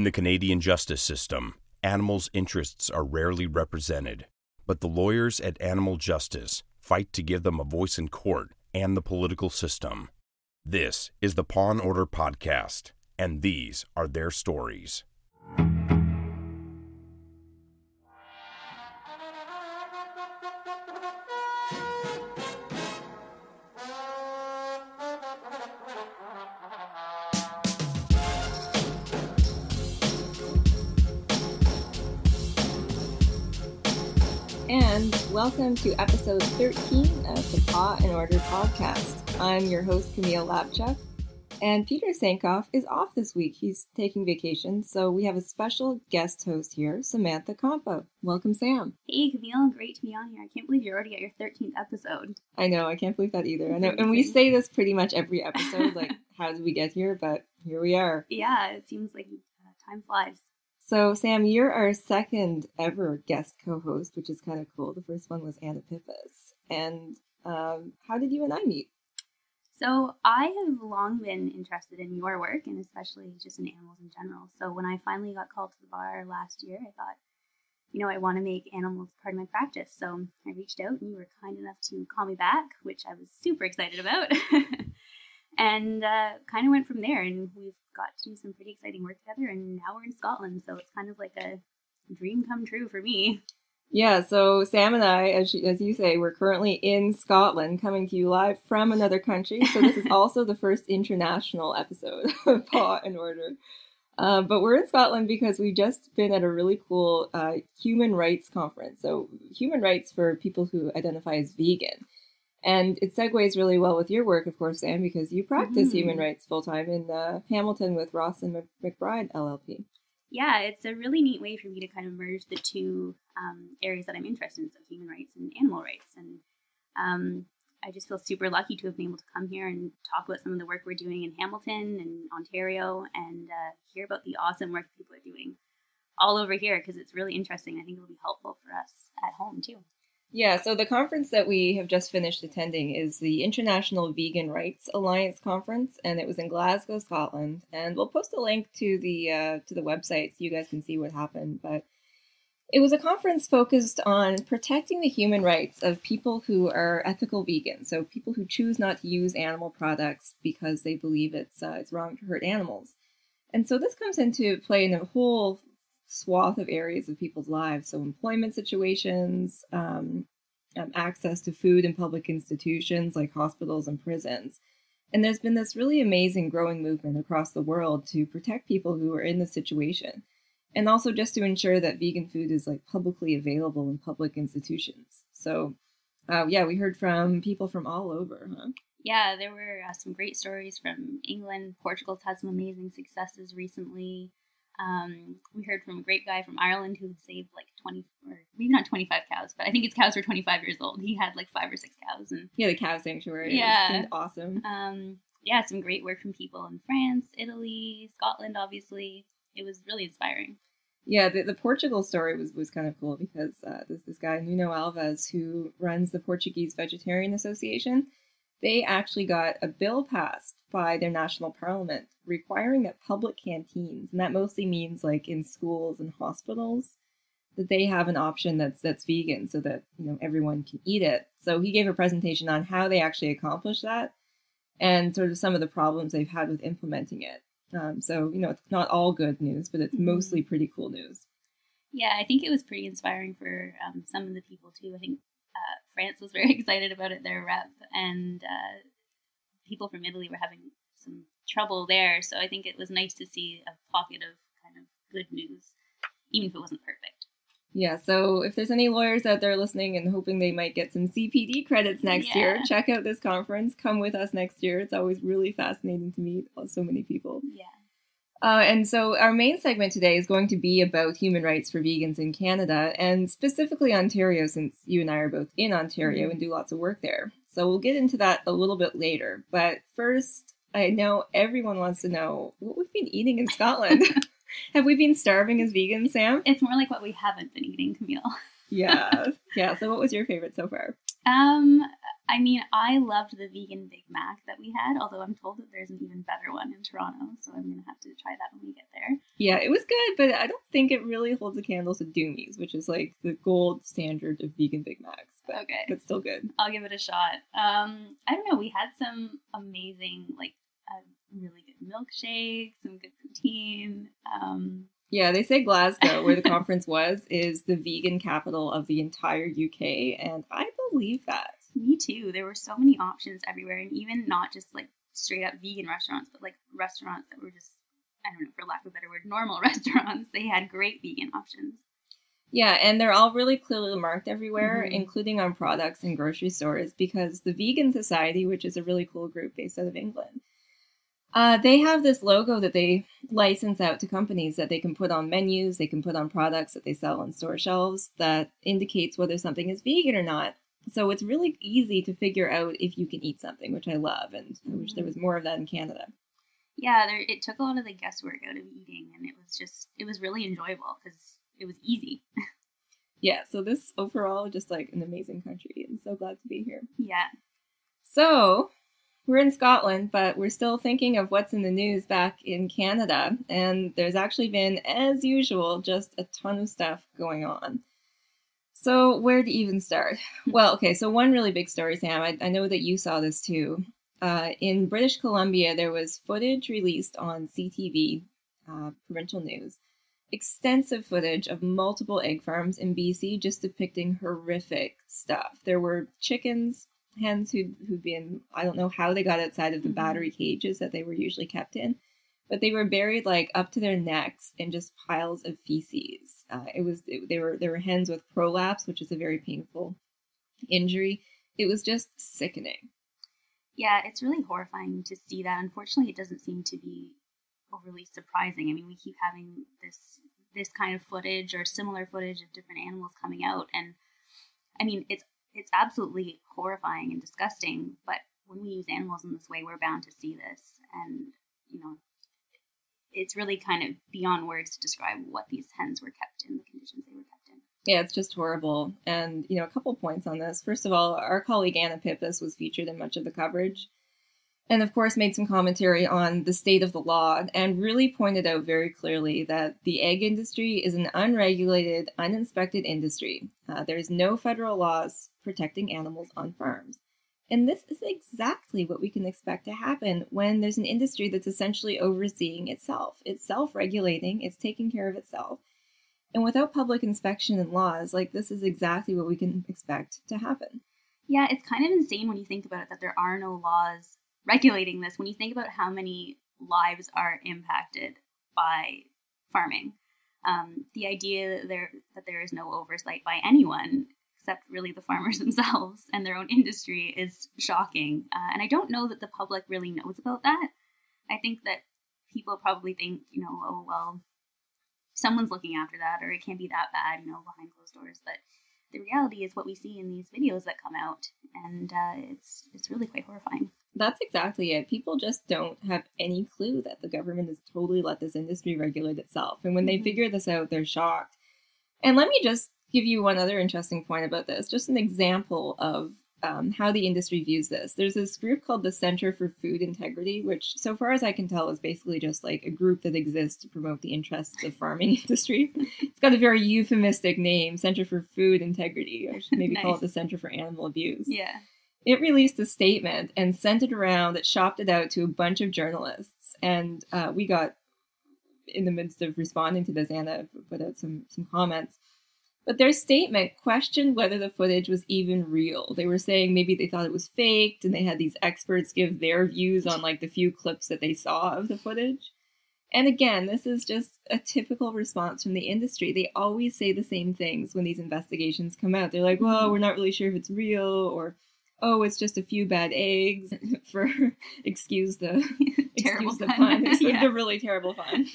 In the Canadian justice system, animals' interests are rarely represented, but the lawyers at Animal Justice fight to give them a voice in court and the political system. This is the Paw and Order Podcast, and these are their stories. Welcome to episode 13 of the Paw and Order podcast. I'm your host, Camille Labchuk, and Peter Sankoff is off this week. He's taking vacation, so we have a special guest host here, Samantha Compa. Welcome, Sam. Hey, Camille, great to be on here. I can't believe you're already at your 13th episode. I know, I can't believe that either. I know, and we say this pretty much every episode, like, how did we get here? But here we are. Yeah, it seems like uh, time flies. So, Sam, you're our second ever guest co-host, which is kind of cool. The first one was Anna Pippus. And um, how did you and I meet? So, I have long been interested in your work and especially just in animals in general. So, when I finally got called to the bar last year, I thought, you know, I want to make animals part of my practice. So, I reached out and you were kind enough to call me back, which I was super excited about. and uh, kind of went from there. And we've got to do some pretty exciting work together. And now we're in Scotland, so it's kind of like a dream come true for me. Yeah, so Sam and I, as, you, as you say, we're currently in Scotland, coming to you live from another country. So this is also the first international episode of Paw and Order. Uh, but we're in Scotland because we've just been at a really cool uh, human rights conference. So, human rights for people who identify as vegan. And it segues really well with your work, of course, Sam, because you practice mm-hmm. human rights full time in uh, Hamilton with Ross and McBride LLP. Yeah, it's a really neat way for me to kind of merge the two um, areas that I'm interested in, so human rights and animal rights. And um, I just feel super lucky to have been able to come here and talk about some of the work we're doing in Hamilton and Ontario and uh, hear about the awesome work people are doing all over here because it's really interesting. I think it'll be helpful for us at home too. Yeah, so the conference that we have just finished attending is the International Vegan Rights Alliance conference, and it was in Glasgow, Scotland. And we'll post a link to the uh, to the website so you guys can see what happened. But it was a conference focused on protecting the human rights of people who are ethical vegans, so people who choose not to use animal products because they believe it's uh, it's wrong to hurt animals. And so this comes into play in a whole swath of areas of people's lives. So, employment situations, um, um, access to food in public institutions like hospitals and prisons. And there's been this really amazing growing movement across the world to protect people who are in this situation. And also just to ensure that vegan food is like publicly available in public institutions. So, uh, yeah, we heard from people from all over, huh? Yeah, there were uh, some great stories from England. Portugal's had some amazing successes recently. Um, we heard from a great guy from Ireland who had saved like 20, or maybe not 25 cows, but I think his cows were 25 years old. He had like five or six cows. and Yeah, the cow sanctuary. Yeah. awesome. Um, yeah, some great work from people in France, Italy, Scotland, obviously. It was really inspiring. Yeah, the, the Portugal story was, was kind of cool because uh, there's this guy, Nuno Alves, who runs the Portuguese Vegetarian Association. They actually got a bill passed by their national parliament requiring that public canteens, and that mostly means like in schools and hospitals, that they have an option that's that's vegan so that you know everyone can eat it. So he gave a presentation on how they actually accomplish that and sort of some of the problems they've had with implementing it. Um, so you know it's not all good news, but it's mm-hmm. mostly pretty cool news. Yeah, I think it was pretty inspiring for um, some of the people too. I think uh, France was very excited about it, their rep, and uh, people from Italy were having some trouble there. So I think it was nice to see a pocket of kind of good news, even if it wasn't perfect. Yeah, so if there's any lawyers out there listening and hoping they might get some CPD credits next yeah. year, check out this conference. Come with us next year. It's always really fascinating to meet so many people. Yeah. Uh, and so our main segment today is going to be about human rights for vegans in Canada and specifically Ontario, since you and I are both in Ontario mm-hmm. and do lots of work there. So we'll get into that a little bit later. But first, I know everyone wants to know what we've been eating in Scotland. Have we been starving as vegans, Sam? It's more like what we haven't been eating, Camille. yeah. Yeah. So what was your favorite so far? Um, I mean, I loved the vegan Big Mac that we had, although I'm told that there's an even better one in Toronto, so I'm gonna have to try that when we get there. Yeah, it was good, but I don't think it really holds a candle to Doomie's, which is like the gold standard of vegan Big Macs. Okay. but still good. I'll give it a shot. Um, I don't know. We had some amazing, like, uh, really good milkshakes, some good poutine. Um, Yeah, they say Glasgow, where the conference was, is the vegan capital of the entire UK, and I believe that. me too. There were so many options everywhere, and even not just like straight up vegan restaurants, but like restaurants that were just, I don't know, for lack of a better word, normal restaurants. They had great vegan options. Yeah, and they're all really clearly marked everywhere, Mhm. including on products in grocery stores, because the Vegan Society, which is a really cool group based out of England, uh, they have this logo that they license out to companies that they can put on menus, they can put on products that they sell on store shelves that indicates whether something is vegan or not. So it's really easy to figure out if you can eat something, which I love, and I wish there was more of that in Canada. Yeah, there, it took a lot of the guesswork out of eating, and it was just, it was really enjoyable because it was easy. Yeah, so this overall just like an amazing country, and so glad to be here. yeah. So, we're in Scotland, but we're still thinking of what's in the news back in Canada. And there's actually been, as usual, just a ton of stuff going on. So, where to even start? Well, okay, so one really big story, Sam. I, I know that you saw this too. Uh, in British Columbia, there was footage released on CTV, uh, provincial news, extensive footage of multiple egg farms in BC just depicting horrific stuff. There were chickens, hens who'd, who'd been, I don't know how they got outside of the Mhm. battery cages that they were usually kept in, but they were buried like up to their necks in just piles of feces. Uh, it was, it, they were, there were hens with prolapse, which is a very painful injury. It was just sickening. Yeah, it's really horrifying to see that. Unfortunately, it doesn't seem to be overly surprising. I mean, we keep having this this kind of footage or similar footage of different animals coming out, and I mean, it's it's absolutely horrifying and disgusting. But when we use animals in this way, we're bound to see this, and you know, it's really kind of beyond words to describe what these hens were kept in, the conditions they were kept in. Yeah, it's just horrible. And, you know, a couple points on this. First of all, our colleague Anna Pippus was featured in much of the coverage. And of course, made some commentary on the state of the law and really pointed out very clearly that the egg industry is an unregulated, uninspected industry. Uh, there's no federal laws protecting animals on farms. And this is exactly what we can expect to happen when there's an industry that's essentially overseeing itself. It's self regulating, it's taking care of itself. And without public inspection and laws, like this is exactly what we can expect to happen. Yeah, it's kind of insane when you think about it that there are no laws regulating this. When you think about how many lives are impacted by farming, um, the idea that there that there is no oversight by anyone except really the farmers themselves and their own industry is shocking. Uh, and I don't know that the public really knows about that. I think that people probably think, you know, oh well, someone's looking after that, or it can't be that bad, you know, behind closed doors. But the reality is what we see in these videos that come out, and uh, it's it's really quite horrifying. That's exactly it. People just don't have any clue that the government has totally let this industry regulate itself. And when they Mhm. figure this out, they're shocked. And let me just give you one other interesting point about this, just an example of um, how the industry views this. There's this group called the Center for Food Integrity, which, so far as I can tell, is basically just like a group that exists to promote the interests of farming industry. it's got a very euphemistic name, Center for Food Integrity. I should maybe call it the Center for Animal Abuse Yeah. It released a statement and sent it around that shopped it out to a bunch of journalists. And uh, we got in the midst of responding to this anna put out some some comments. But their statement questioned whether the footage was even real. They were saying maybe they thought it was faked and they had these experts give their views on like the few clips that they saw of the footage. And again this is just a typical response from the industry. They always say the same things when these investigations come out. They're like well we're not really sure if it's real or oh, it's just a few bad eggs for excuse the Terrible excuse the pun. pun. It's Yeah. the really terrible fun.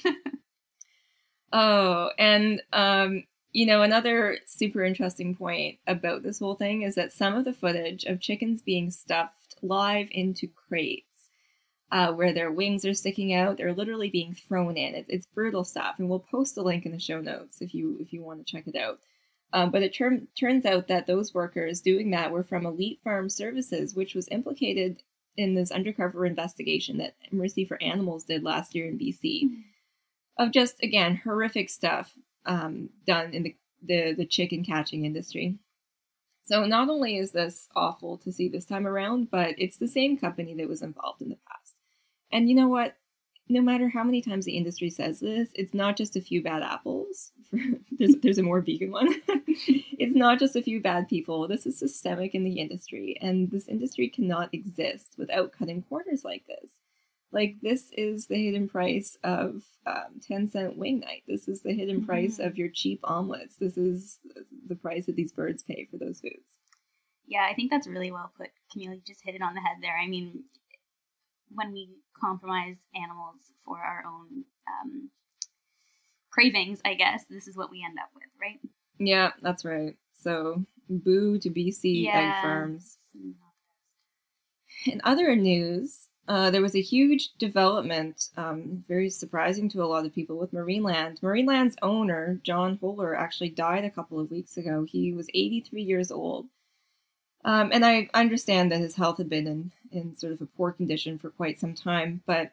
oh, and um, you know, another super interesting point about this whole thing is that some of the footage of chickens being stuffed live into crates, uh, where their wings are sticking out, they're literally being thrown in. It, it's brutal stuff, and we'll post a link in the show notes if you if you want to check it out. Um, but it ter- turns out that those workers doing that were from Elite Farm Services, which was implicated in this undercover investigation that Mercy for Animals did last year in BC mm-hmm. of just, again, horrific stuff um, done in the, the, the chicken catching industry. So not only is this awful to see this time around, but it's the same company that was involved in the past. And you know what? No matter how many times the industry says this, it's not just a few bad apples. there's there's a more vegan one. it's not just a few bad people. This is systemic in the industry, and this industry cannot exist without cutting corners like this. Like this is the hidden price of um, 10 cent wing night. This is the hidden mm-hmm. price of your cheap omelets. This is the price that these birds pay for those foods. Yeah, I think that's really well put. Camille, you just hit it on the head there. I mean, when we compromise animals for our own um, cravings, I guess, this is what we end up with, right? Yeah, that's right. So, boo to BC yeah. egg farms. In other news, uh, there was a huge development, um, very surprising to a lot of people, with Marineland. Marineland's owner, John Holer, actually died a couple of weeks ago. He was 83 years old. Um, and I understand that his health had been in, in sort of a poor condition for quite some time, but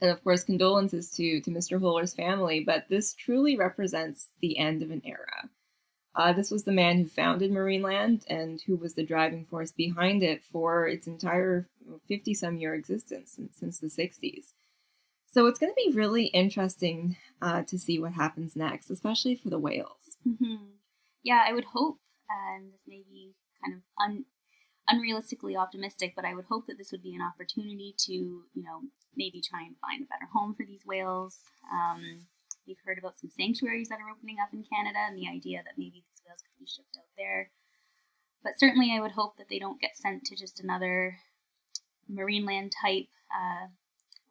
and of course condolences to to Mr. Holer's family. But this truly represents the end of an era. Uh, this was the man who founded Marineland and who was the driving force behind it for its entire 50 some year existence since, the 60s. So it's going to be really interesting uh, to see what happens next, especially for the whales. Mm-hmm. Yeah, I would hope, and this may be kind of un- unrealistically optimistic, but I would hope that this would be an opportunity to, you know, maybe try and find a better home for these whales. Um, we've heard about some sanctuaries that are opening up in Canada and the idea that maybe these whales could be shipped out there. But certainly, I would hope that they don't get sent to just another marine land type uh,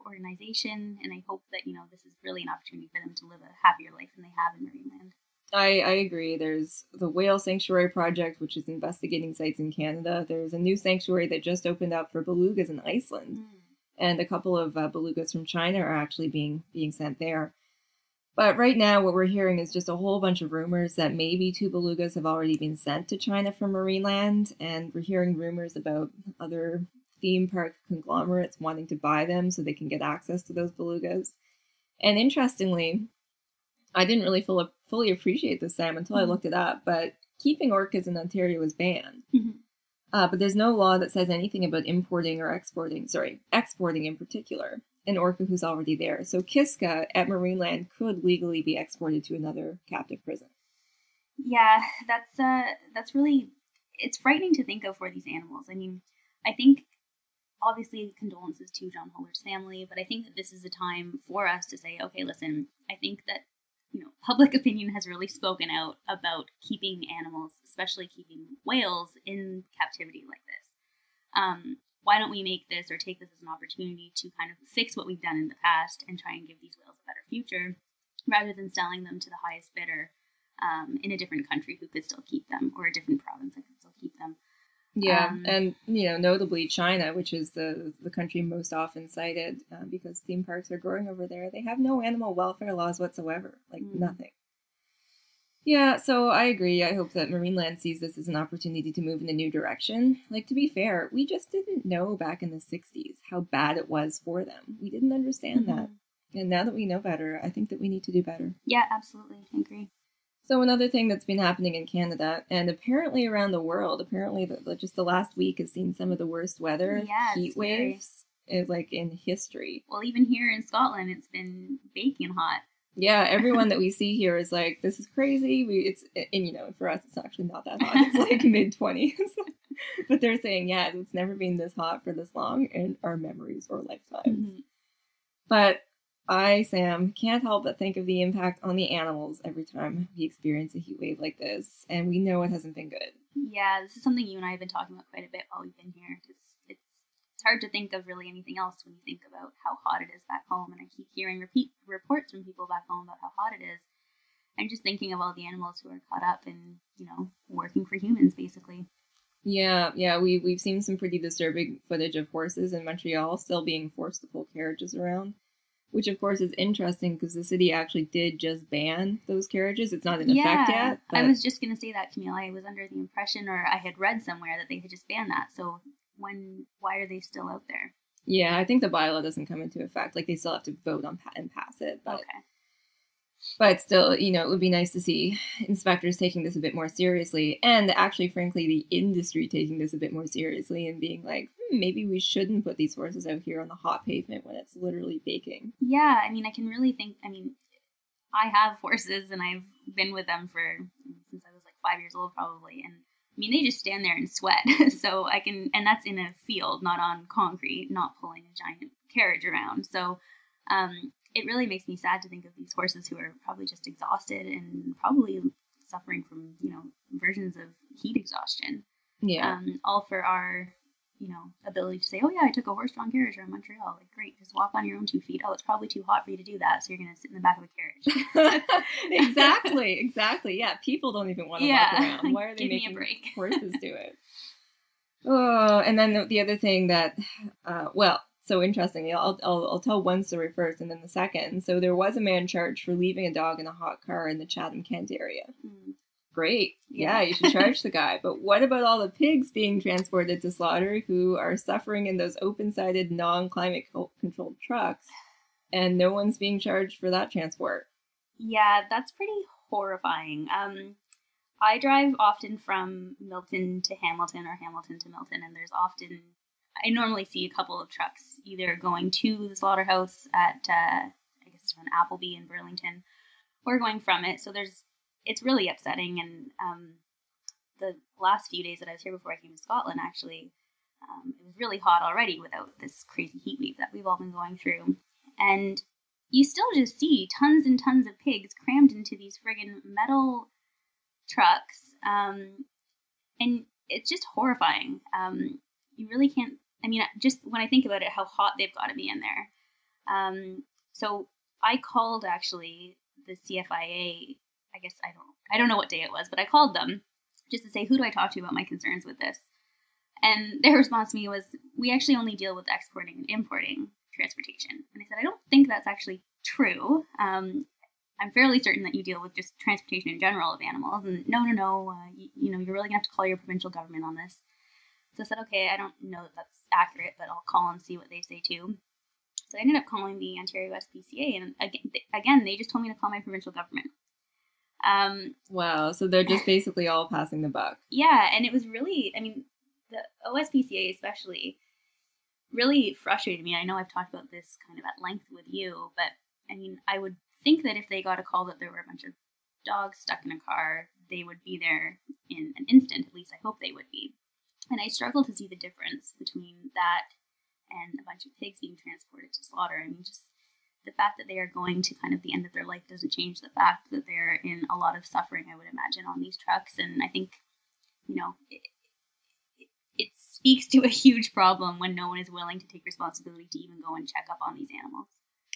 organization. And I hope that, you know, this is really an opportunity for them to live a happier life than they have in Marineland. I, I agree. There's the Whale Sanctuary Project, which is investigating sites in Canada. There's a new sanctuary that just opened up for belugas in Iceland, mm. and a couple of uh, belugas from China are actually being being sent there. But right now, what we're hearing is just a whole bunch of rumors that maybe two belugas have already been sent to China from Marineland, and we're hearing rumors about other theme park conglomerates wanting to buy them so they can get access to those belugas. And interestingly, I didn't really full, fully appreciate this, Sam, until mm-hmm. I looked it up. But keeping orcas in Ontario is banned. Mm-hmm. Uh, but there's no law that says anything about importing or exporting, sorry, exporting in particular, an orca who's already there. So Kiska at Marineland could legally be exported to another captive prison. Yeah, that's uh, that's really it's frightening to think of for these animals. I mean, I think obviously condolences to John Holer's family, but I think that this is a time for us to say, okay, listen, I think that you know, public opinion has really spoken out about keeping animals, especially keeping whales, in captivity like this. Um, why don't we make this or take this as an opportunity to kind of fix what we've done in the past and try and give these whales a better future rather than selling them to the highest bidder um, in a different country who could still keep them or a different province that could still keep them. Yeah, um, and you know, notably China, which is the the country most often cited uh, because theme parks are growing over there. They have no animal welfare laws whatsoever, like mm. nothing. Yeah, so I agree. I hope that Marineland sees this as an opportunity to move in a new direction. Like to be fair, we just didn't know back in the '60s how bad it was for them. We didn't understand mm-hmm. that, and now that we know better, I think that we need to do better. Yeah, absolutely, I agree. So another thing that's been happening in Canada and apparently around the world, apparently the, just the last week has seen some of the worst weather, yeah, heat waves, is like in history. Well, even here in Scotland, it's been baking hot. Yeah, everyone that we see here is like, this is crazy. We it's and you know for us it's actually not that hot. It's like mid twenties, but they're saying yeah, it's never been this hot for this long in our memories or lifetimes. Mm-hmm. But I, Sam, can't help but think of the impact on the animals every time we experience a heat wave like this, and we know it hasn't been good. Yeah, this is something you and I have been talking about quite a bit while we've been here. Because it's it's hard to think of really anything else when you think about how hot it is back home, and I keep hearing repeat reports from people back home about how hot it is. I'm just thinking of all the animals who are caught up in, you know, working for humans, basically. Yeah, yeah, we we've seen some pretty disturbing footage of horses in Montreal still being forced to pull carriages around Which, of course, is interesting because the city actually did just ban those carriages. It's not in effect yet. I was just going to say that, Camille. I was under the impression, or I had read somewhere that they had just banned that. So when, why are they still out there? Yeah, I think the bylaw doesn't come into effect. Like they still have to vote on and pass it. But, okay. But still, you know, it would be nice to see inspectors taking this a bit more seriously, and actually, frankly, the industry taking this a bit more seriously and being like, hmm, maybe we shouldn't put these horses out here on the hot pavement when it's literally baking. Yeah, I mean, I can really think. I mean, I have horses, and I've been with them for since I was like five years old, probably, and I mean, they just stand there and sweat. so I can, and that's in a field, not on concrete, not pulling a giant carriage around. So um, it really makes me sad to think of these horses who are probably just exhausted and probably suffering from, you know, versions of heat exhaustion. Yeah. Um, all for our, you know, ability to say, oh, yeah, I took a horse drawn carriage around Montreal. Like, great, just walk on your own two feet. Oh, it's probably too hot for you to do that. So you're going to sit in the back of a carriage. exactly, exactly. Yeah, people don't even want to Yeah. walk around. Why are they Give me a making break. horses do it? Oh, and then the, the other thing that, uh, well, so interesting. I'll, I'll I'll tell one story first, and then the second. So there was a man charged for leaving a dog in a hot car in the Chatham Kent area. Mm. Great, yeah, you should charge the guy. But what about all the pigs being transported to slaughter who are suffering in those open-sided, non climate controlled trucks, and no one's being charged for that transport? Yeah, that's pretty horrifying. Um, I drive often from Milton to Hamilton or Hamilton to Milton, and there's often I normally see a couple of trucks either going to the slaughterhouse at uh, I guess it's from Appleby in Burlington, or going from it. So there's it's really upsetting. And um, the last few days that I was here before I came to Scotland, actually, um, it was really hot already without this crazy heat wave that we've all been going through, and you still just see tons and tons of pigs crammed into these friggin' metal trucks. Um, and it's just horrifying. Um, you really can't, I mean, just when I think about it, how hot they've got to be in there. Um, so I called actually the CFIA, I guess I don't, I don't know what day it was, but I called them just to say, who do I talk to about my concerns with this? And their response to me was, we actually only deal with exporting and importing transportation. And I said, I don't think that's actually true. Um, I'm fairly certain that you deal with just transportation in general of animals. And no, no, no, uh, you, you know, you're really gonna have to call your provincial government on this. So I said, okay, I don't know that that's accurate, but I'll call and see what they say too. So I ended up calling the Ontario SPCA, and again, again, they just told me to call my provincial government. Um, Wow, so they're just basically all passing the buck. yeah, and it was really, I mean, the OSPCA especially really frustrated me. I know I've talked about this kind of at length with you, but I mean, I would think that if they got a call that there were a bunch of dogs stuck in a car, they would be there in an instant. At least I hope they would be. And I struggle to see the difference between that and a bunch of pigs being transported to slaughter. I mean, just the fact that they are going to kind of the end of their life doesn't change the fact that they're in a lot of suffering, I would imagine, on these trucks. And I think, you know, it, it, it speaks to a huge problem when no one is willing to take responsibility to even go and check up on these animals.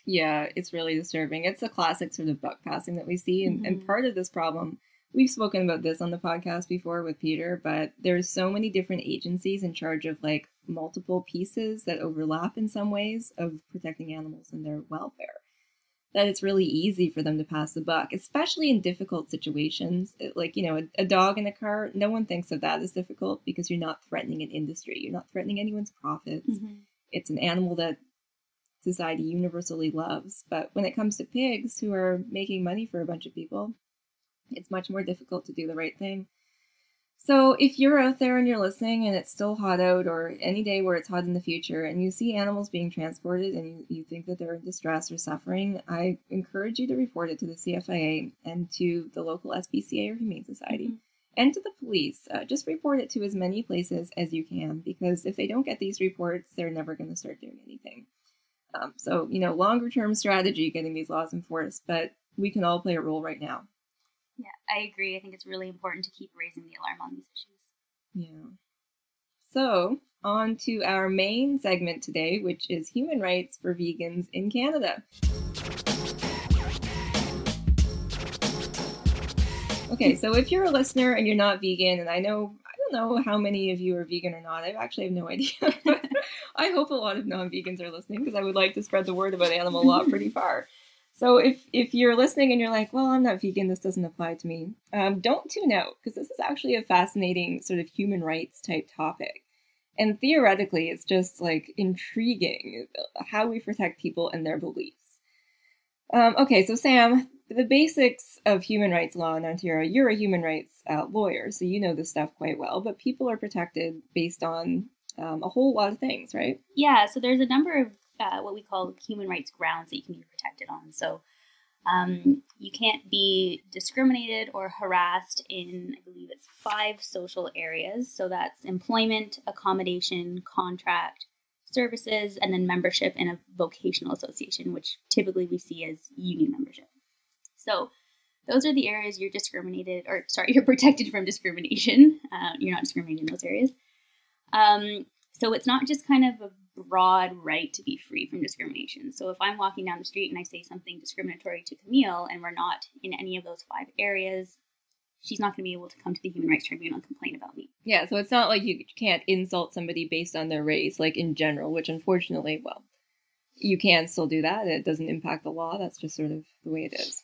Yeah, it's really disturbing. It's a classic sort of buck passing that we see. And, and Mhm. part of this problem, we've spoken about this on the podcast before with Peter, but there's so many different agencies in charge of like multiple pieces that overlap in some ways of protecting animals and their welfare. That it's really easy for them to pass the buck, especially in difficult situations. It- Like, you know, a, a dog in a car, no one thinks of that as difficult because you're not threatening an industry. You're not threatening anyone's profits mm-hmm. it's an animal that society universally loves. But when it comes to pigs who are making money for a bunch of people, it's much more difficult to do the right thing. So if you're out there and you're listening and it's still hot out or any day where it's hot in the future and you see animals being transported and you, you think that they're in distress or suffering, I encourage you to report it to the CFIA and to the local SPCA or Humane Society Mhm. and to the police. Uh, just report it to as many places as you can because if they don't get these reports, they're never going to start doing anything. Um, so, you know, longer term strategy getting these laws enforced, but we can all play a role right now. Yeah, I agree. I think it's really important to keep raising the alarm on these issues. Yeah. So, on to our main segment today, which is human rights for vegans in Canada. Okay, so if you're a listener and you're not vegan, and I know I don't know how many of you are vegan or not, I actually have no idea. I hope a lot of non-vegans are listening because I would like to spread the word about animal law pretty far. So if if you're listening and you're like, well, I'm not vegan, this doesn't apply to me, um, don't tune out because this is actually a fascinating sort of human rights type topic. And theoretically, it's just like intriguing how we protect people and their beliefs. Um, okay, so Sam, the basics of human rights law in Ontario, you're a human rights uh, lawyer, so you know this stuff quite well, but people are protected based on um, a whole lot of things, right? Yeah, so there's a number of uh, what we call human rights grounds that you can be protected on. So um, you can't be discriminated or harassed in, I believe it's five social areas. So that's employment, accommodation, contract, services, and then membership in a vocational association, which typically we see as union membership. So those are the areas you're discriminated, or sorry, you're protected from discrimination. Uh, you're not discriminated in those areas. Um, so it's not just kind of a broad right to be free from discrimination. So if I'm walking down the street and I say something discriminatory to Camille and we're not in any of those five areas, she's not going to be able to come to the Human Rights Tribunal and complain about me. Yeah, so it's not like you can't insult somebody based on their race, like in general, which unfortunately, well, you can still do that. It doesn't impact the law. That's just sort of the way it is.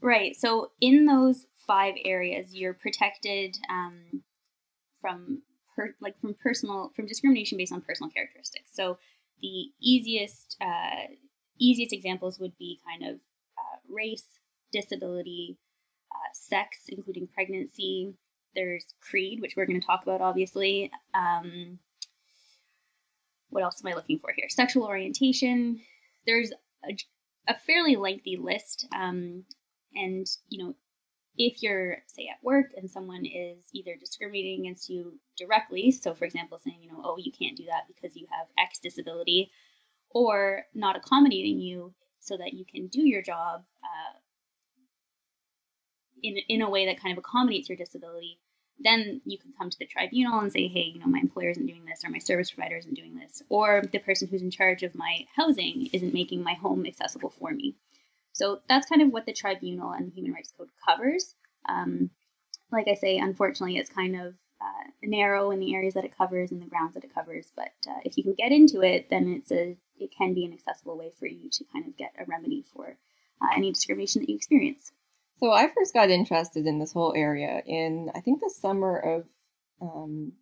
Right. So in those five areas, you're protected um, from per, like from personal from discrimination based on personal characteristics. So the easiest uh, easiest examples would be kind of uh, race, disability, uh, sex, including pregnancy. There's creed, which we're going to talk about, obviously. Um, what else am I looking for here? Sexual orientation. There's a, a fairly lengthy list, um, and you know if you're, say, at work and someone is either discriminating against you directly, so for example, saying, you know, oh, you can't do that because you have X disability, or not accommodating you so that you can do your job uh, in, in a way that kind of accommodates your disability, then you can come to the tribunal and say, hey, you know, my employer isn't doing this, or my service provider isn't doing this, or the person who's in charge of my housing isn't making my home accessible for me. So that's kind of what the tribunal and the Human Rights Code covers. Um, like I say, unfortunately, it's kind of uh, narrow in the areas that it covers and the grounds that it covers. But uh, if you can get into it, then it's a it can be an accessible way for you to kind of get a remedy for uh, any discrimination that you experience. So I first got interested in this whole area in I think the summer of um,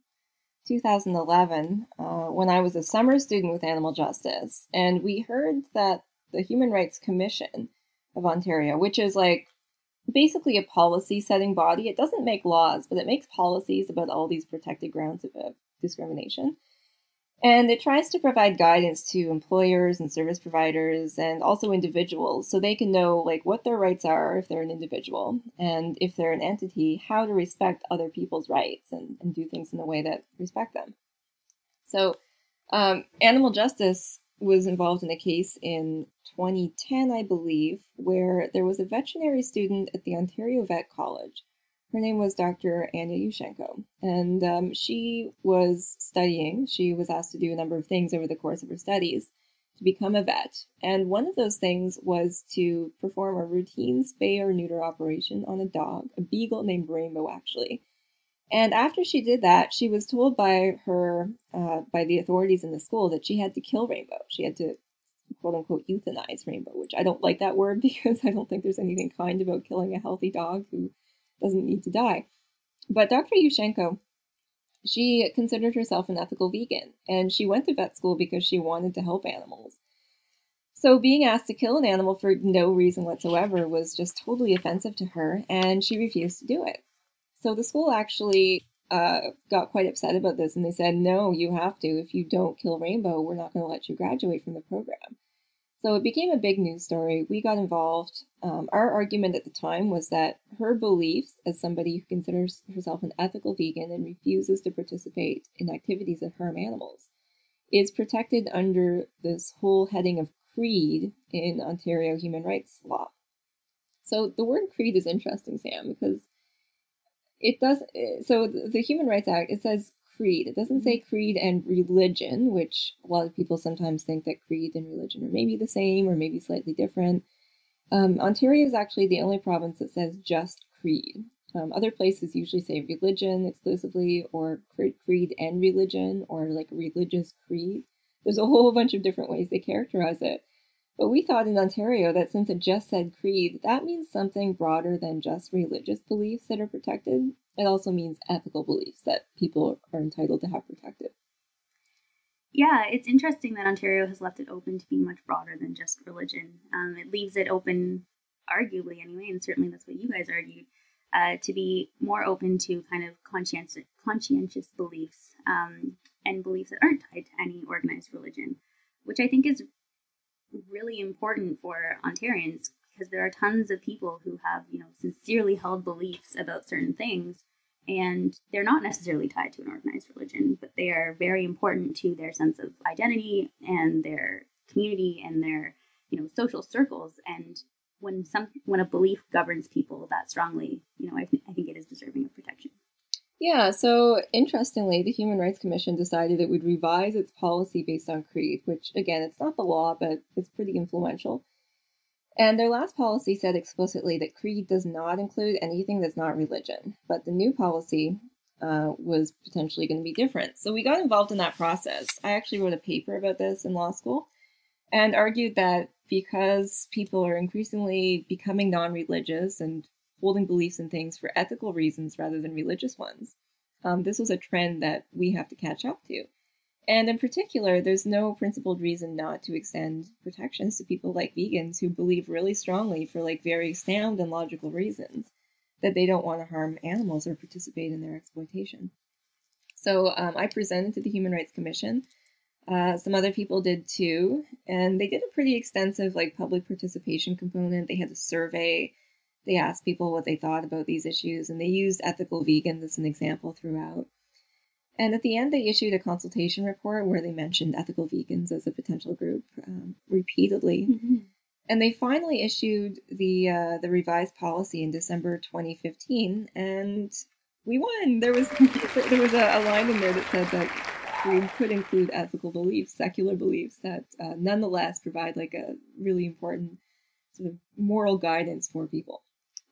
2011 uh, when I was a summer student with Animal Justice, and we heard that the Human Rights Commission of Ontario, which is like basically a policy setting body. It doesn't make laws, but it makes policies about all these protected grounds of, of discrimination. And it tries to provide guidance to employers and service providers and also individuals so they can know like what their rights are if they're an individual and if they're an entity, how to respect other people's rights and, and do things in a way that respect them. So um, animal justice was involved in a case in 2010, I believe, where there was a veterinary student at the Ontario Vet College. Her name was Dr. Anya Yushchenko, and um, she was studying. She was asked to do a number of things over the course of her studies to become a vet. And one of those things was to perform a routine spay or neuter operation on a dog, a beagle named Rainbow, actually. And after she did that, she was told by her, uh, by the authorities in the school that she had to kill Rainbow. She had to, quote unquote, euthanize Rainbow, which I don't like that word because I don't think there's anything kind about killing a healthy dog who doesn't need to die. But Dr. Yushchenko, she considered herself an ethical vegan, and she went to vet school because she wanted to help animals. So being asked to kill an animal for no reason whatsoever was just totally offensive to her, and she refused to do it. So the school actually uh, got quite upset about this and they said, no, you have to. If you don't kill Rainbow, we're not going to let you graduate from the program. So it became a big news story. We got involved. Um, our argument at the time was that her beliefs, as somebody who considers herself an ethical vegan and refuses to participate in activities that harm animals, is protected under this whole heading of creed in Ontario human rights law. So the word creed is interesting, Sam, because it does so the human rights act it says creed it doesn't say mm-hmm. creed and religion which a lot of people sometimes think that creed and religion are maybe the same or maybe slightly different um, ontario is actually the only province that says just creed um, other places usually say religion exclusively or creed and religion or like religious creed There's a whole bunch of different ways they characterize it. But we thought in Ontario that since it just said creed, that means something broader than just religious beliefs that are protected. It also means ethical beliefs that people are entitled to have protected. Yeah, it's interesting that Ontario has left it open to be much broader than just religion. Um, it leaves it open, arguably anyway, and certainly that's what you guys argued, uh, to be more open to kind of conscientious, conscientious beliefs um, and beliefs that aren't tied to any organized religion, which I think is really important for Ontarians because there are tons of people who have, you know, sincerely held beliefs about certain things and they're not necessarily tied to an organized religion, but they are very important to their sense of identity and their community and their, you know, social circles and when some when a belief governs people that strongly, you know, I, th- I think it is deserving of protection. Yeah, so interestingly, the Human Rights Commission decided it would revise its policy based on creed, which again, it's not the law, but it's pretty influential. And their last policy said explicitly that creed does not include anything that's not religion, but the new policy uh, was potentially going to be different. So we got involved in that process. I actually wrote a paper about this in law school and argued that because people are increasingly becoming non religious and holding beliefs and things for ethical reasons rather than religious ones. Um, this was a trend that we have to catch up to. And in particular, there's no principled reason not to extend protections to people like vegans who believe really strongly, for like very sound and logical reasons, that they don't want to harm animals or participate in their exploitation. So um, I presented to the Human Rights Commission. Uh, some other people did too, and they did a pretty extensive like public participation component. They had a survey they asked people what they thought about these issues, and they used ethical vegans as an example throughout. And at the end, they issued a consultation report where they mentioned ethical vegans as a potential group um, repeatedly. Mm-hmm. And they finally issued the uh, the revised policy in December 2015, and we won. There was there was a, a line in there that said that we could include ethical beliefs, secular beliefs that uh, nonetheless provide like a really important sort of moral guidance for people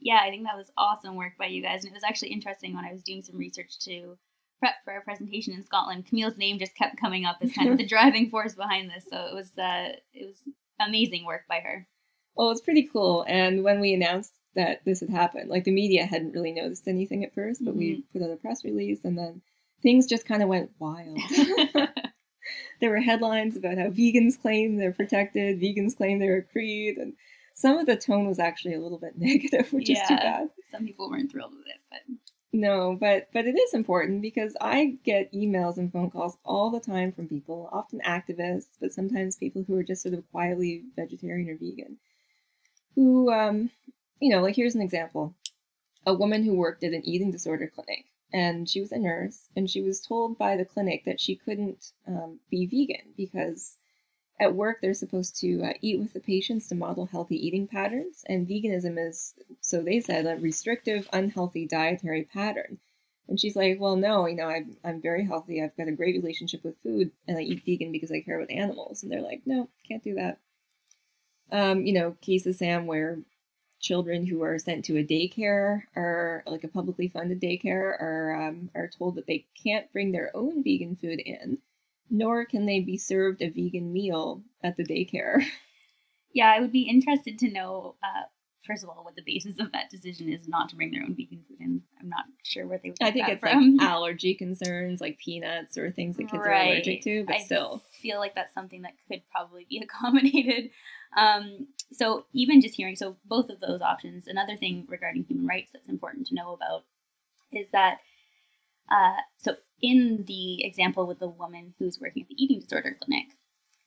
yeah, I think that was awesome work by you guys. And it was actually interesting when I was doing some research to prep for our presentation in Scotland. Camille's name just kept coming up as kind of the driving force behind this. So it was uh, it was amazing work by her. Well, it's pretty cool. And when we announced that this had happened, like the media hadn't really noticed anything at first, but mm-hmm. we put out a press release, and then things just kind of went wild. there were headlines about how vegans claim they're protected, vegans claim they're a creed, and some of the tone was actually a little bit negative, which yeah, is too bad. Some people weren't thrilled with it, but no, but but it is important because I get emails and phone calls all the time from people, often activists, but sometimes people who are just sort of quietly vegetarian or vegan, who, um, you know, like here's an example: a woman who worked at an eating disorder clinic, and she was a nurse, and she was told by the clinic that she couldn't um, be vegan because at work, they're supposed to uh, eat with the patients to model healthy eating patterns, and veganism is, so they said, a restrictive, unhealthy dietary pattern. And she's like, well, no, you know, I'm, I'm very healthy. I've got a great relationship with food, and I eat vegan because I care about animals. And they're like, no, can't do that. Um, you know, cases, Sam, where children who are sent to a daycare or like a publicly funded daycare are um, are told that they can't bring their own vegan food in nor can they be served a vegan meal at the daycare. Yeah, I would be interested to know, uh, first of all, what the basis of that decision is not to bring their own vegan food in. I'm not sure where they would. I think it's from. like allergy concerns, like peanuts or things that kids right. are allergic to. But I still, feel like that's something that could probably be accommodated. Um, so even just hearing, so both of those options. Another thing regarding human rights that's important to know about is that uh, so, in the example with the woman who's working at the eating disorder clinic,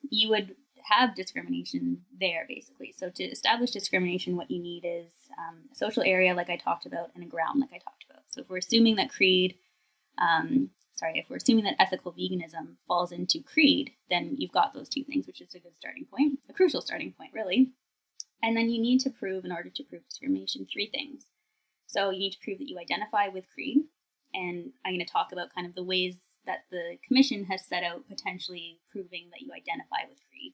you would have discrimination there basically. So, to establish discrimination, what you need is um, a social area, like I talked about, and a ground, like I talked about. So, if we're assuming that creed, um, sorry, if we're assuming that ethical veganism falls into creed, then you've got those two things, which is a good starting point, a crucial starting point, really. And then you need to prove, in order to prove discrimination, three things. So you need to prove that you identify with creed, and I'm going to talk about kind of the ways that the commission has set out potentially proving that you identify with creed.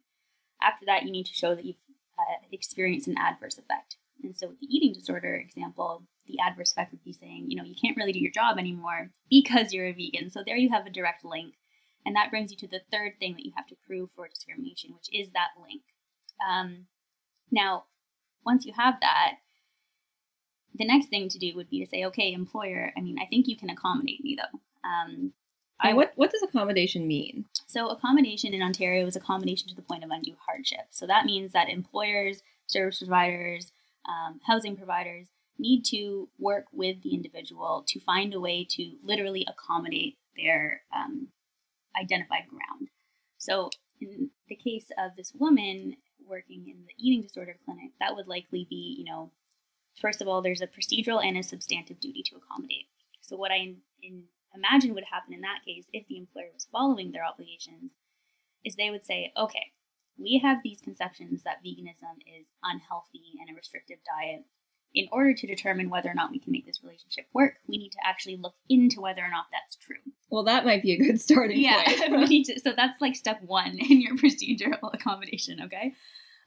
After that, you need to show that you've uh, experienced an adverse effect. And so, with the eating disorder example, the adverse effect would be saying, you know, you can't really do your job anymore because you're a vegan. So, there you have a direct link. And that brings you to the third thing that you have to prove for discrimination, which is that link. Um, now, once you have that, the next thing to do would be to say, okay, employer, I mean, I think you can accommodate me though. Um, I, what what does accommodation mean? So accommodation in Ontario is accommodation to the point of undue hardship. So that means that employers, service providers, um, housing providers need to work with the individual to find a way to literally accommodate their um, identified ground. So in the case of this woman working in the eating disorder clinic, that would likely be, you know, first of all, there's a procedural and a substantive duty to accommodate. So what I in, in imagine would happen in that case if the employer was following their obligations is they would say, okay, we have these conceptions that veganism is unhealthy and a restrictive diet. In order to determine whether or not we can make this relationship work, we need to actually look into whether or not that's true. Well, that might be a good starting yeah, point. to, so that's like step one in your procedural accommodation, okay?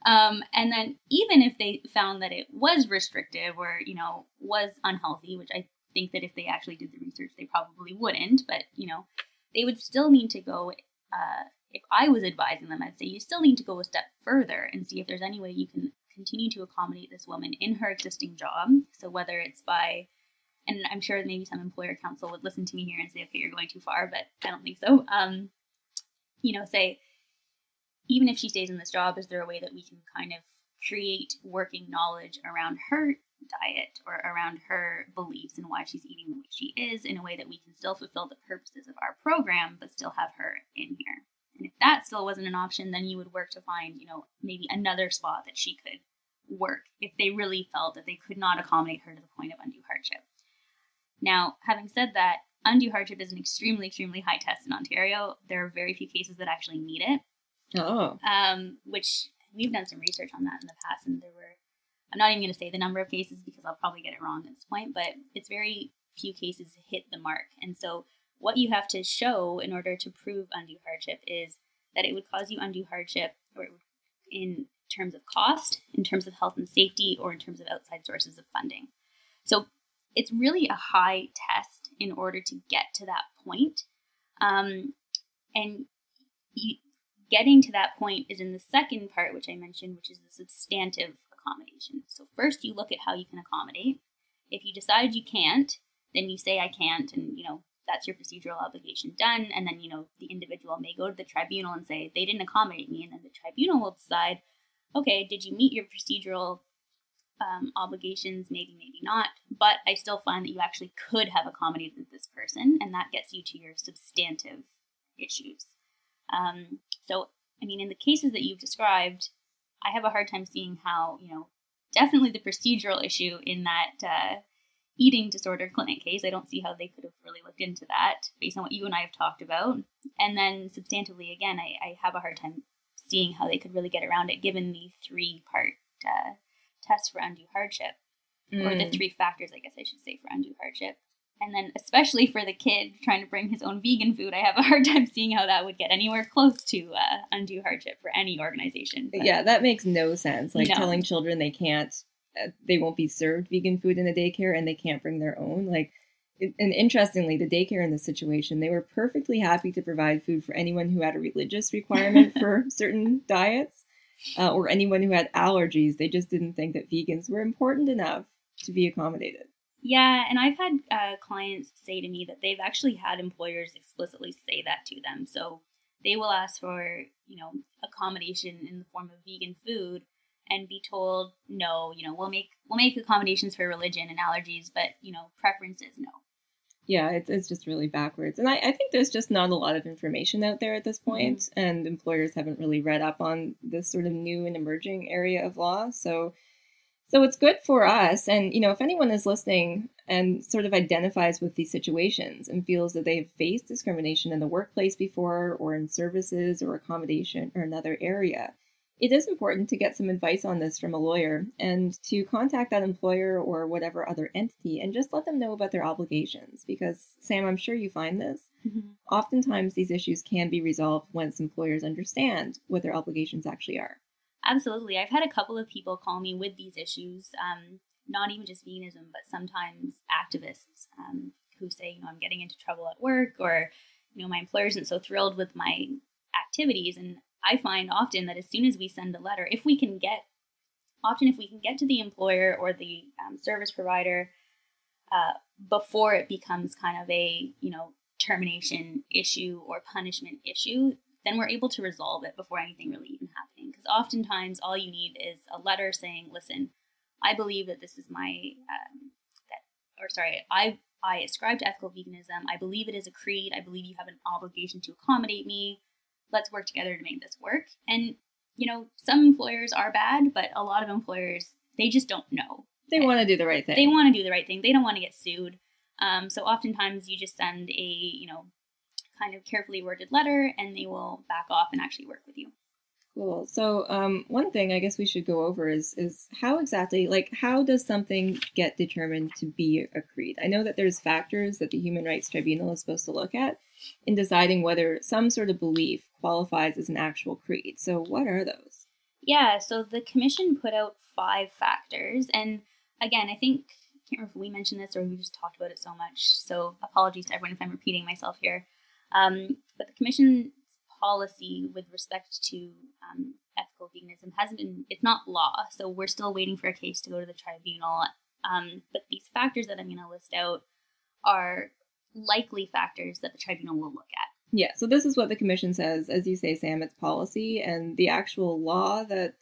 Um, and then even if they found that it was restrictive or, you know, was unhealthy, which I think that if they actually did the research, they probably wouldn't. But you know, they would still need to go. Uh, if I was advising them, I'd say you still need to go a step further and see if there's any way you can continue to accommodate this woman in her existing job. So whether it's by and I'm sure maybe some employer counsel would listen to me here and say, okay, you're going too far, but I don't think so. Um, you know, say, even if she stays in this job, is there a way that we can kind of create working knowledge around her diet or around her beliefs and why she's eating the way she is in a way that we can still fulfill the purposes of our program but still have her in here. And if that still wasn't an option, then you would work to find, you know, maybe another spot that she could work if they really felt that they could not accommodate her to the point of undue hardship. Now, having said that, undue hardship is an extremely, extremely high test in Ontario. There are very few cases that actually need it. Oh. Um, which we've done some research on that in the past, and there were I'm not even going to say the number of cases because I'll probably get it wrong at this point, but it's very few cases hit the mark. And so, what you have to show in order to prove undue hardship is that it would cause you undue hardship or in terms of cost, in terms of health and safety, or in terms of outside sources of funding. So, it's really a high test in order to get to that point. Um, and you, getting to that point is in the second part, which I mentioned, which is the substantive accommodation. So first you look at how you can accommodate. If you decide you can't, then you say I can't and you know that's your procedural obligation done and then you know the individual may go to the tribunal and say they didn't accommodate me and then the tribunal will decide okay did you meet your procedural um, obligations maybe maybe not but i still find that you actually could have accommodated this person and that gets you to your substantive issues um, so i mean in the cases that you've described I have a hard time seeing how, you know, definitely the procedural issue in that uh, eating disorder clinic case. I don't see how they could have really looked into that based on what you and I have talked about. And then substantively, again, I, I have a hard time seeing how they could really get around it given the three part uh, test for undue hardship, mm. or the mm. three factors, I guess I should say, for undue hardship. And then, especially for the kid trying to bring his own vegan food, I have a hard time seeing how that would get anywhere close to uh, undue hardship for any organization. But yeah, that makes no sense. Like no. telling children they can't, uh, they won't be served vegan food in a daycare and they can't bring their own. Like, and interestingly, the daycare in this situation, they were perfectly happy to provide food for anyone who had a religious requirement for certain diets uh, or anyone who had allergies. They just didn't think that vegans were important enough to be accommodated. Yeah, and I've had uh, clients say to me that they've actually had employers explicitly say that to them. So they will ask for, you know, accommodation in the form of vegan food and be told, no, you know, we'll make we'll make accommodations for religion and allergies, but you know, preferences, no. Yeah, it's, it's just really backwards. And I, I think there's just not a lot of information out there at this point, mm-hmm. and employers haven't really read up on this sort of new and emerging area of law. So so it's good for us. And, you know, if anyone is listening and sort of identifies with these situations and feels that they've faced discrimination in the workplace before or in services or accommodation or another area, it is important to get some advice on this from a lawyer and to contact that employer or whatever other entity and just let them know about their obligations. Because, Sam, I'm sure you find this. Mm-hmm. Oftentimes, these issues can be resolved once employers understand what their obligations actually are. Absolutely. I've had a couple of people call me with these issues, um, not even just veganism, but sometimes activists um, who say, you know, I'm getting into trouble at work or, you know, my employer isn't so thrilled with my activities. And I find often that as soon as we send a letter, if we can get, often if we can get to the employer or the um, service provider uh, before it becomes kind of a, you know, termination issue or punishment issue, then we're able to resolve it before anything really even happening. Oftentimes all you need is a letter saying, listen, I believe that this is my, um, that, or sorry, I I ascribe to ethical veganism. I believe it is a creed. I believe you have an obligation to accommodate me. Let's work together to make this work. And, you know, some employers are bad, but a lot of employers, they just don't know. They want to do the right thing. They want to do the right thing. They don't want to get sued. Um, so oftentimes you just send a, you know, kind of carefully worded letter and they will back off and actually work with you. Cool. So, um, one thing I guess we should go over is is how exactly, like, how does something get determined to be a creed? I know that there's factors that the Human Rights Tribunal is supposed to look at in deciding whether some sort of belief qualifies as an actual creed. So, what are those? Yeah. So the commission put out five factors, and again, I think I can't remember if we mentioned this or we just talked about it so much. So apologies to everyone if I'm repeating myself here. Um, but the commission policy with respect to um, ethical veganism hasn't been, it's not law. So we're still waiting for a case to go to the tribunal. Um, but these factors that I'm going to list out are likely factors that the tribunal will look at. Yeah, so this is what the commission says. As you say, Sam, it's policy and the actual law that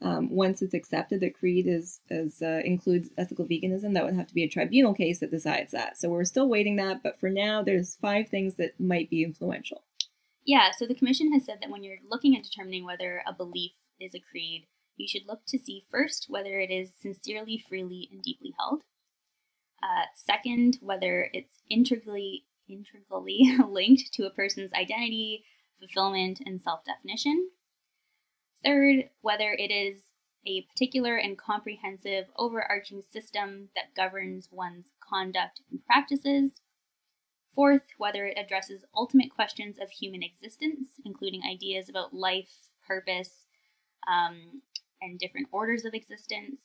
um, once it's accepted that creed is, is uh, includes ethical veganism, that would have to be a tribunal case that decides that. So we're still waiting that, but for now, there's five things that might be influential. Yeah, so the commission has said that when you're looking at determining whether a belief is a creed, you should look to see first whether it is sincerely, freely, and deeply held. Uh, second, whether it's integrally integrally linked to a person's identity, fulfillment, and self-definition. Third, whether it is a particular and comprehensive overarching system that governs one's conduct and practices. Fourth, whether it addresses ultimate questions of human existence, including ideas about life, purpose, um, and different orders of existence.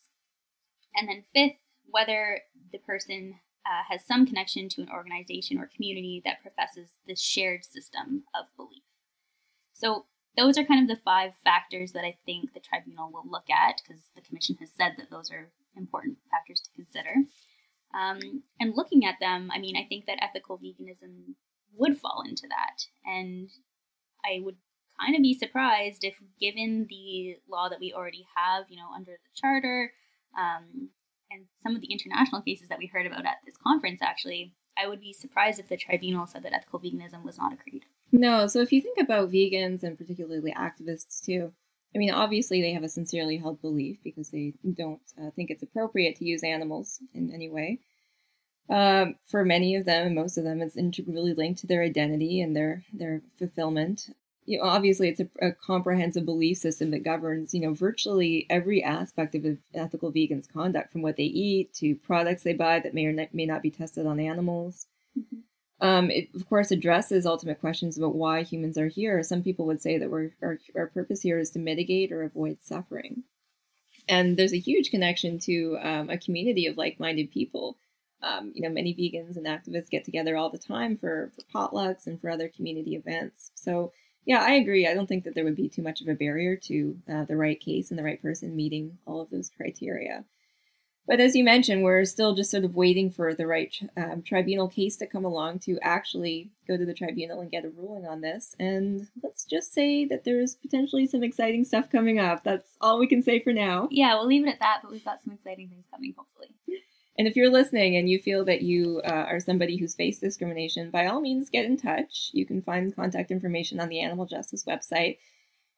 And then fifth, whether the person uh, has some connection to an organization or community that professes this shared system of belief. So those are kind of the five factors that I think the tribunal will look at because the commission has said that those are important factors to consider. Um, and looking at them, I mean, I think that ethical veganism would fall into that. And I would kind of be surprised if, given the law that we already have, you know, under the charter, um, and some of the international cases that we heard about at this conference, actually, I would be surprised if the tribunal said that ethical veganism was not a creed. No, so if you think about vegans and particularly activists too, I mean, obviously they have a sincerely held belief because they don't uh, think it's appropriate to use animals in any way. Um, for many of them, and most of them, it's integrally linked to their identity and their their fulfillment. You know, obviously, it's a, a, comprehensive belief system that governs, you know, virtually every aspect of ethical vegans' conduct, from what they eat to products they buy that may or may not be tested on animals. Mm-hmm. Um, it, of course, addresses ultimate questions about why humans are here. Some people would say that our, our purpose here is to mitigate or avoid suffering. And there's a huge connection to um, a community of like minded people. Um, you know, many vegans and activists get together all the time for, for potlucks and for other community events. So, yeah, I agree. I don't think that there would be too much of a barrier to uh, the right case and the right person meeting all of those criteria. But as you mentioned, we're still just sort of waiting for the right um, tribunal case to come along to actually go to the tribunal and get a ruling on this. And let's just say that there's potentially some exciting stuff coming up. That's all we can say for now. Yeah, we'll leave it at that, but we've got some exciting things coming, hopefully. And if you're listening and you feel that you uh, are somebody who's faced discrimination, by all means get in touch. You can find contact information on the Animal Justice website.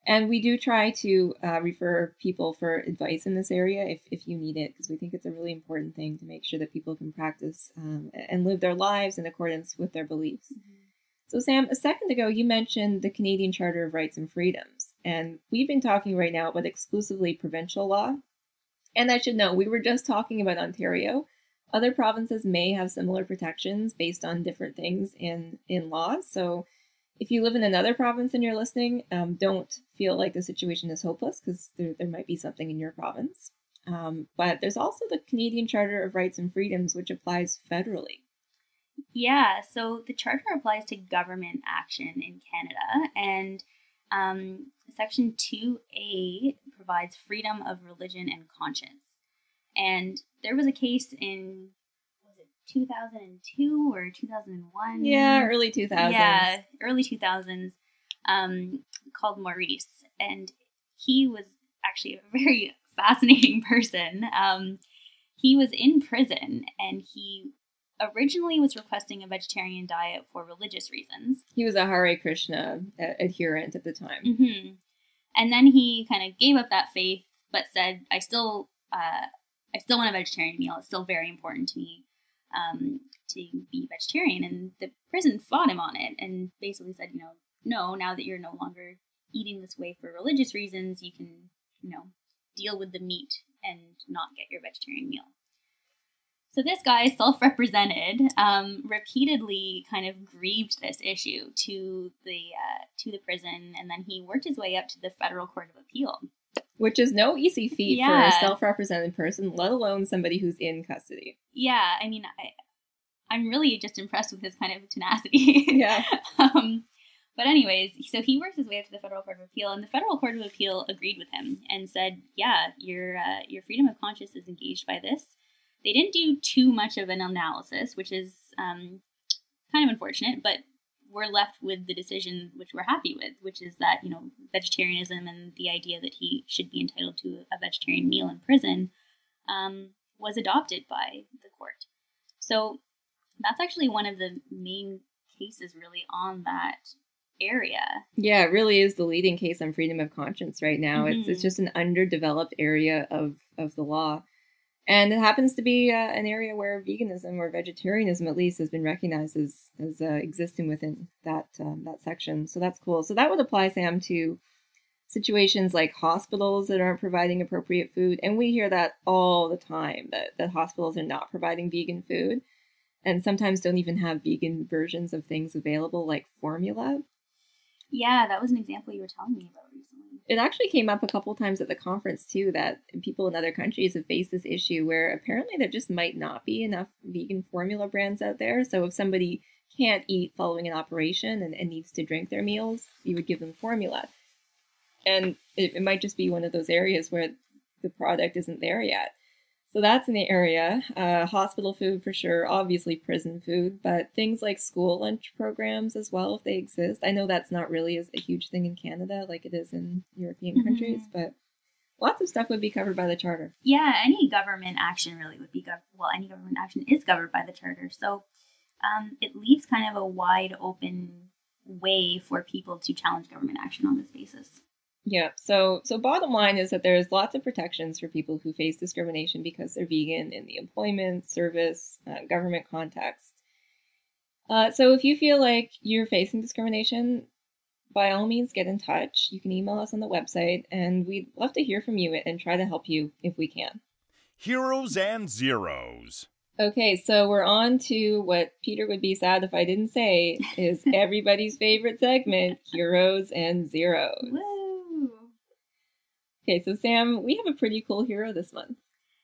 And we do try to uh, refer people for advice in this area if, if you need it, because we think it's a really important thing to make sure that people can practice um, and live their lives in accordance with their beliefs. Mm-hmm. So, Sam, a second ago, you mentioned the Canadian Charter of Rights and Freedoms. And we've been talking right now about exclusively provincial law. And I should note, we were just talking about Ontario. Other provinces may have similar protections based on different things in, in laws. So, if you live in another province and you're listening, um, don't feel like the situation is hopeless because there, there might be something in your province. Um, but there's also the Canadian Charter of Rights and Freedoms, which applies federally. Yeah, so the charter applies to government action in Canada, and um, Section 2A provides freedom of religion and conscience. And there was a case in, was it 2002 or 2001? Yeah, early 2000s. Yeah, early 2000s, um, called Maurice. And he was actually a very fascinating person. Um, he was in prison and he originally was requesting a vegetarian diet for religious reasons. He was a Hare Krishna adherent at the time. Mm-hmm. And then he kind of gave up that faith, but said, "I still, uh, I still want a vegetarian meal. It's still very important to me um, to be vegetarian." And the prison fought him on it, and basically said, "You know, no. Now that you're no longer eating this way for religious reasons, you can, you know, deal with the meat and not get your vegetarian meal." So this guy, self-represented, um, repeatedly kind of grieved this issue to the uh, to the prison, and then he worked his way up to the federal court of appeal. Which is no easy feat Yeah. for a self-represented person, let alone somebody who's in custody. Yeah, I mean, I, I'm really just impressed with his kind of tenacity. Yeah. um, but anyways, so he worked his way up to the federal court of appeal, and the federal court of appeal agreed with him and said, "Yeah, your uh, your freedom of conscience is engaged by this." They didn't do too much of an analysis, which is um, kind of unfortunate, but we're left with the decision which we're happy with, which is that you know vegetarianism and the idea that he should be entitled to a vegetarian meal in prison um, was adopted by the court. So that's actually one of the main cases really on that area. Yeah, it really is the leading case on freedom of conscience right now. It's it's Mhm. just an underdeveloped area of of the law, and it happens to be uh, an area where veganism or vegetarianism, at least, has been recognized as as uh, existing within that um, that section. So that's cool. So that would apply, Sam, to situations like hospitals that aren't providing appropriate food, and we hear that all the time that that hospitals are not providing vegan food. And sometimes don't even have vegan versions of things available, like formula. Yeah, that was an example you were telling me about recently. It actually came up a couple times at the conference too that people in other countries have faced this issue where apparently there just might not be enough vegan formula brands out there. So if somebody can't eat following an operation and, and needs to drink their meals, you would give them formula. And it, it might just be one of those areas where the product isn't there yet. So that's in the area. Uh, hospital food for sure, obviously prison food, but things like school lunch programs as well, if they exist. I know that's not really as a huge thing in Canada like it is in European Mhm. countries, but lots of stuff would be covered by the charter. Yeah, any government action really would be well, any government action is covered by the charter. So um, it leaves kind of a wide open way for people to challenge government action on this basis. Yeah. So so bottom line is that there's lots of protections for people who face discrimination because they're vegan in the employment, service, uh, government context. Uh, so if you feel like you're facing discrimination, by all means get in touch. You can email us on the website, and we'd love to hear from you and try to help you if we can. Heroes and Zeros. Okay, so we're on to what Peter would be sad if I didn't say is everybody's favorite segment, Heroes and Zeros. Woo! Okay, so Sam, we have a pretty cool hero this month.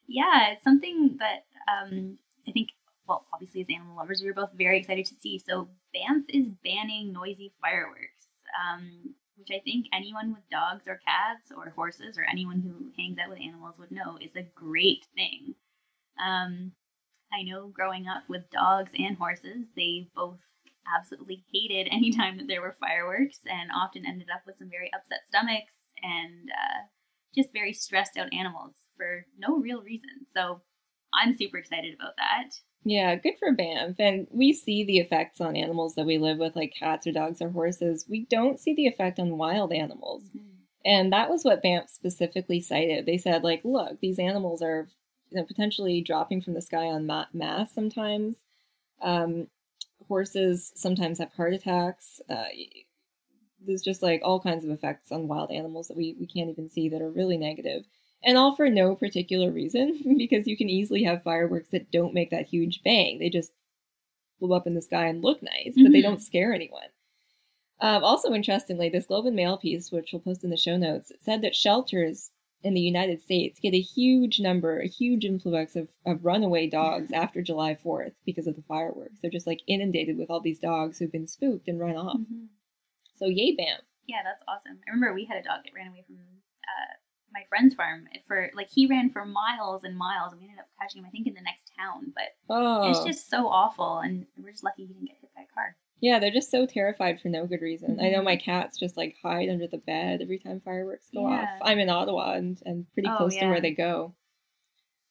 Yeah, it's something that um, I think, well, obviously as animal lovers, we were both very excited to see. So Banff is banning noisy fireworks, um, which I think anyone with dogs or cats or horses or anyone who hangs out with animals would know is a great thing. Um, I know growing up with dogs and horses, they both absolutely hated any time that there were fireworks and often ended up with some very upset stomachs and uh, just very stressed out animals for no real reason. So I'm super excited about that. Yeah, good for Banff. And we see the effects on animals that we live with, like cats or dogs or horses. We don't see the effect on wild animals. And that was what Banff specifically cited. They said, like, look, these animals are you know, potentially dropping from the sky on ma- mass sometimes. Um, horses sometimes have heart attacks. Uh, there's just like all kinds of effects on wild animals that we, we can't even see that are really negative. And all for no particular reason, because you can easily have fireworks that don't make that huge bang. They just blow up in the sky and look nice, but they Mhm. don't scare anyone. Um, also, interestingly, this Globe and Mail piece, which we'll post in the show notes, said that shelters in the United States get a huge number, a huge influx of, of runaway dogs after July 4th because of the fireworks. They're just like inundated with all these dogs who've been spooked and run off. Mhm. So, yay, Banff. Yeah, that's awesome. I remember we had a dog that ran away from uh, my friend's farm for like he ran for miles and miles, and we ended up catching him. I think in the next town, but Oh, it's just so awful, and we're just lucky he didn't get hit by a car. yeah, they're just so terrified for no good reason. I know Mhm. my cats just like hide under the bed every time fireworks go Yeah. off. I'm in Ottawa and, and pretty Oh, close to where they go.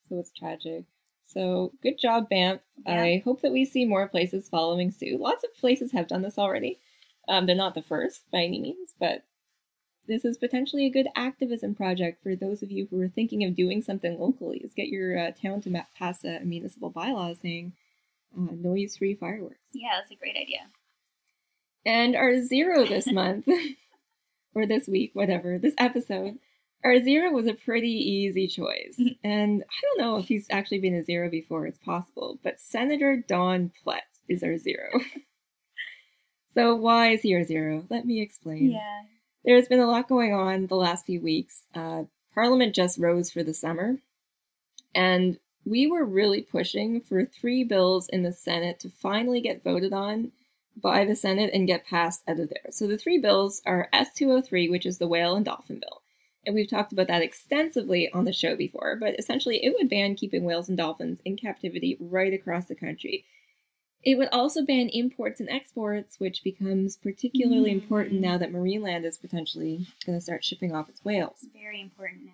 So it's tragic. So good job, Banff. Yeah. I hope that we see more places following suit. Lots of places have done this already. Um, they're not the first by any means, but this is potentially a good activism project for those of you who are thinking of doing something locally. Is get your uh, town to pass a municipal bylaw saying uh, noise-free fireworks. Yeah, that's a great idea. And our zero this month, or this week, whatever, this episode, our zero was a pretty easy choice. and I don't know if he's actually been a zero before, it's possible, but Senator Don Plett is our zero. so, why is our zero? Let me explain. Yeah. There's been a lot going on the last few weeks. Uh, Parliament just rose for the summer, and we were really pushing for three bills in the Senate to finally get voted on by the Senate and get passed out of there. So the three bills are S203, which is the whale and dolphin bill. And we've talked about that extensively on the show before, but essentially it would ban keeping whales and dolphins in captivity right across the country. It would also ban imports and exports, which becomes particularly Mm. important now that Marineland is potentially going to start shipping off its whales. Very important now.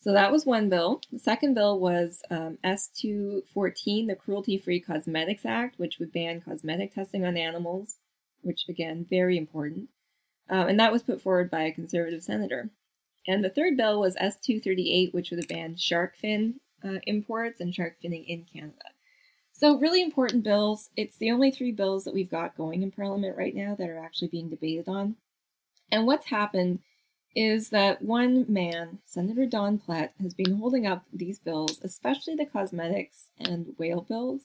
So that was one bill. The second bill was um, S214, the Cruelty Free Cosmetics Act, which would ban cosmetic testing on animals, which, again, very important. Um, and that was put forward by a conservative senator. And the third bill was S238, which would have banned shark fin uh, imports and shark finning in Canada. So, really important bills. It's the only three bills that we've got going in Parliament right now that are actually being debated on. And what's happened is that one man, Senator Don Plett, has been holding up these bills, especially the cosmetics and whale bills,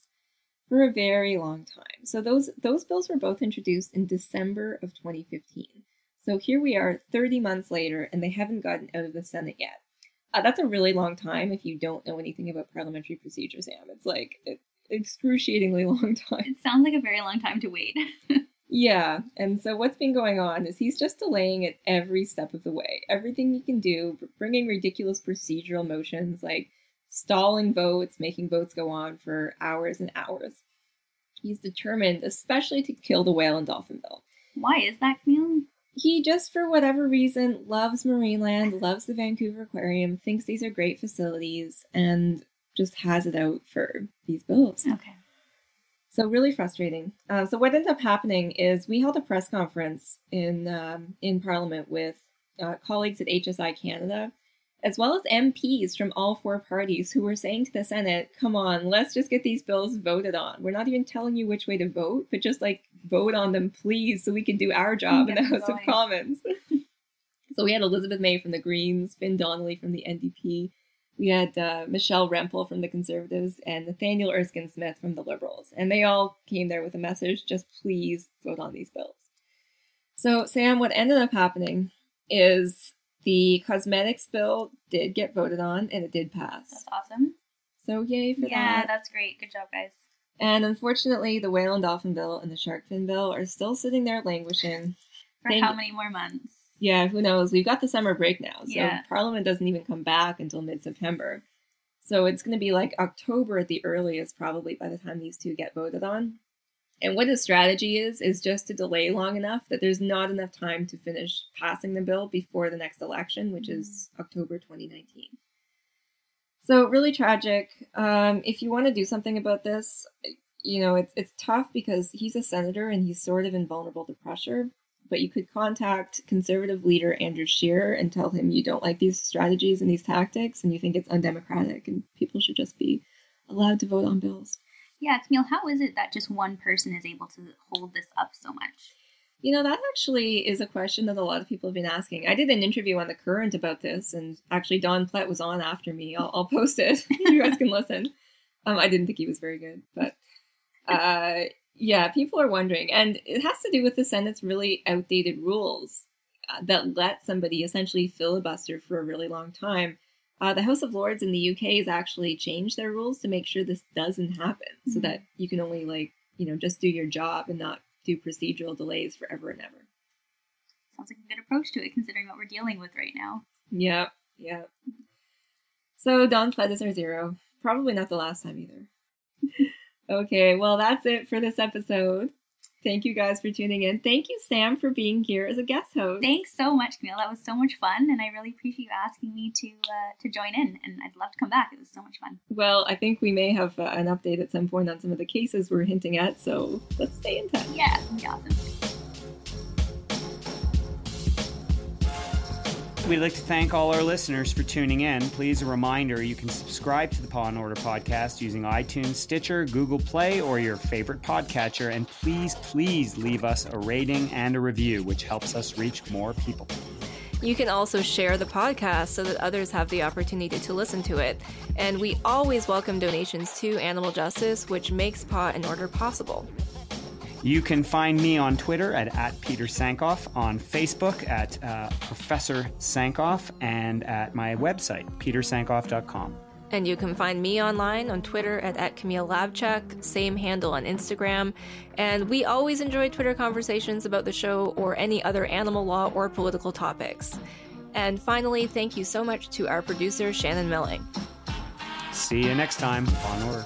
for a very long time. So those those bills were both introduced in December of 2015. So here we are 30 months later and they haven't gotten out of the Senate yet. Uh, that's a really long time if you don't know anything about parliamentary procedure, Sam. It's like an excruciatingly long time. It sounds like a very long time to wait. Yeah, and so what's been going on is he's just delaying it every step of the way. Everything he can do, bringing ridiculous procedural motions like stalling votes, making votes go on for hours and hours. He's determined, especially to kill the whale and dolphin bill. Why is that, Camille? He just, for whatever reason, loves Marineland, loves the Vancouver Aquarium, thinks these are great facilities, and just has it out for these bills. Okay. So really frustrating. Uh, so what ended up happening is we held a press conference in um, in Parliament with uh, colleagues at HSI Canada, as well as MPs from all four parties who were saying to the Senate, "Come on, let's just get these bills voted on. We're not even telling you which way to vote, but just like vote on them, please, so we can do our job in the House of. Commons." so we had Elizabeth May from the Greens, Fin Donnelly from the NDP. We had uh, Michelle Rempel from the Conservatives and Nathaniel Erskine Smith from the Liberals. And they all came there with a message just please vote on these bills. So, Sam, what ended up happening is the cosmetics bill did get voted on and it did pass. That's awesome. So, yay for Yeah, that. Yeah, that's great. Good job, guys. And unfortunately, the whale and dolphin bill and the shark fin bill are still sitting there languishing. For Thank how many more months? Yeah, who knows? We've got the summer break now, so Yeah. Parliament doesn't even come back until mid September. So it's going to be like October at the earliest, probably by the time these two get voted on. And what his strategy is, is just to delay long enough that there's not enough time to finish passing the bill before the next election, which is October 2019. So really tragic. Um, if you want to do something about this, you know it's it's tough because he's a senator and he's sort of invulnerable to pressure. But you could contact conservative leader Andrew Scheer and tell him you don't like these strategies and these tactics, and you think it's undemocratic, and people should just be allowed to vote on bills. Yeah, Camille, how is it that just one person is able to hold this up so much? You know, that actually is a question that a lot of people have been asking. I did an interview on The Current about this, and actually, Don Plett was on after me. I'll, I'll post it. you guys can listen. Um, I didn't think he was very good, but uh, yeah, people are wondering. And it has to do with the Senate's really outdated rules. uh, that let somebody essentially filibuster for a really long time. Uh, the House of Lords in the UK has actually changed their rules to make sure this doesn't happen, mm-hmm. so that you can only like you know just do your job and not do procedural delays forever and ever. Sounds like a good approach to it, considering what we're dealing with right now. Yep, yep. So Don Plett's are zero. Probably not the last time either. okay, well that's it for this episode. Thank you guys for tuning in. Thank you, Sam, for being here as a guest host. Thanks so much, Camille. That was so much fun, and I really appreciate you asking me to uh, to join in. And I'd love to come back. It was so much fun. Well, I think we may have uh, an update at some point on some of the cases we're hinting at. So let's stay in touch. Yeah, awesome. We'd like to thank all our listeners for tuning in. Please, a reminder you can subscribe to the Paw and Order podcast using iTunes, Stitcher, Google Play, or your favorite podcatcher. And please, please leave us a rating and a review, which helps us reach more people. You can also share the podcast so that others have the opportunity to listen to it. And we always welcome donations to Animal Justice, which makes Paw and Order possible. You can find me on Twitter at, at Peter Sankoff, on Facebook at uh, Professor Sankoff, and at my website, petersankoff.com. And you can find me online on Twitter at, at Camille Labchuk, same handle on Instagram. And we always enjoy Twitter conversations about the show or any other animal law or political topics. And finally, thank you so much to our producer, Shannon Milling. See you next time on Order.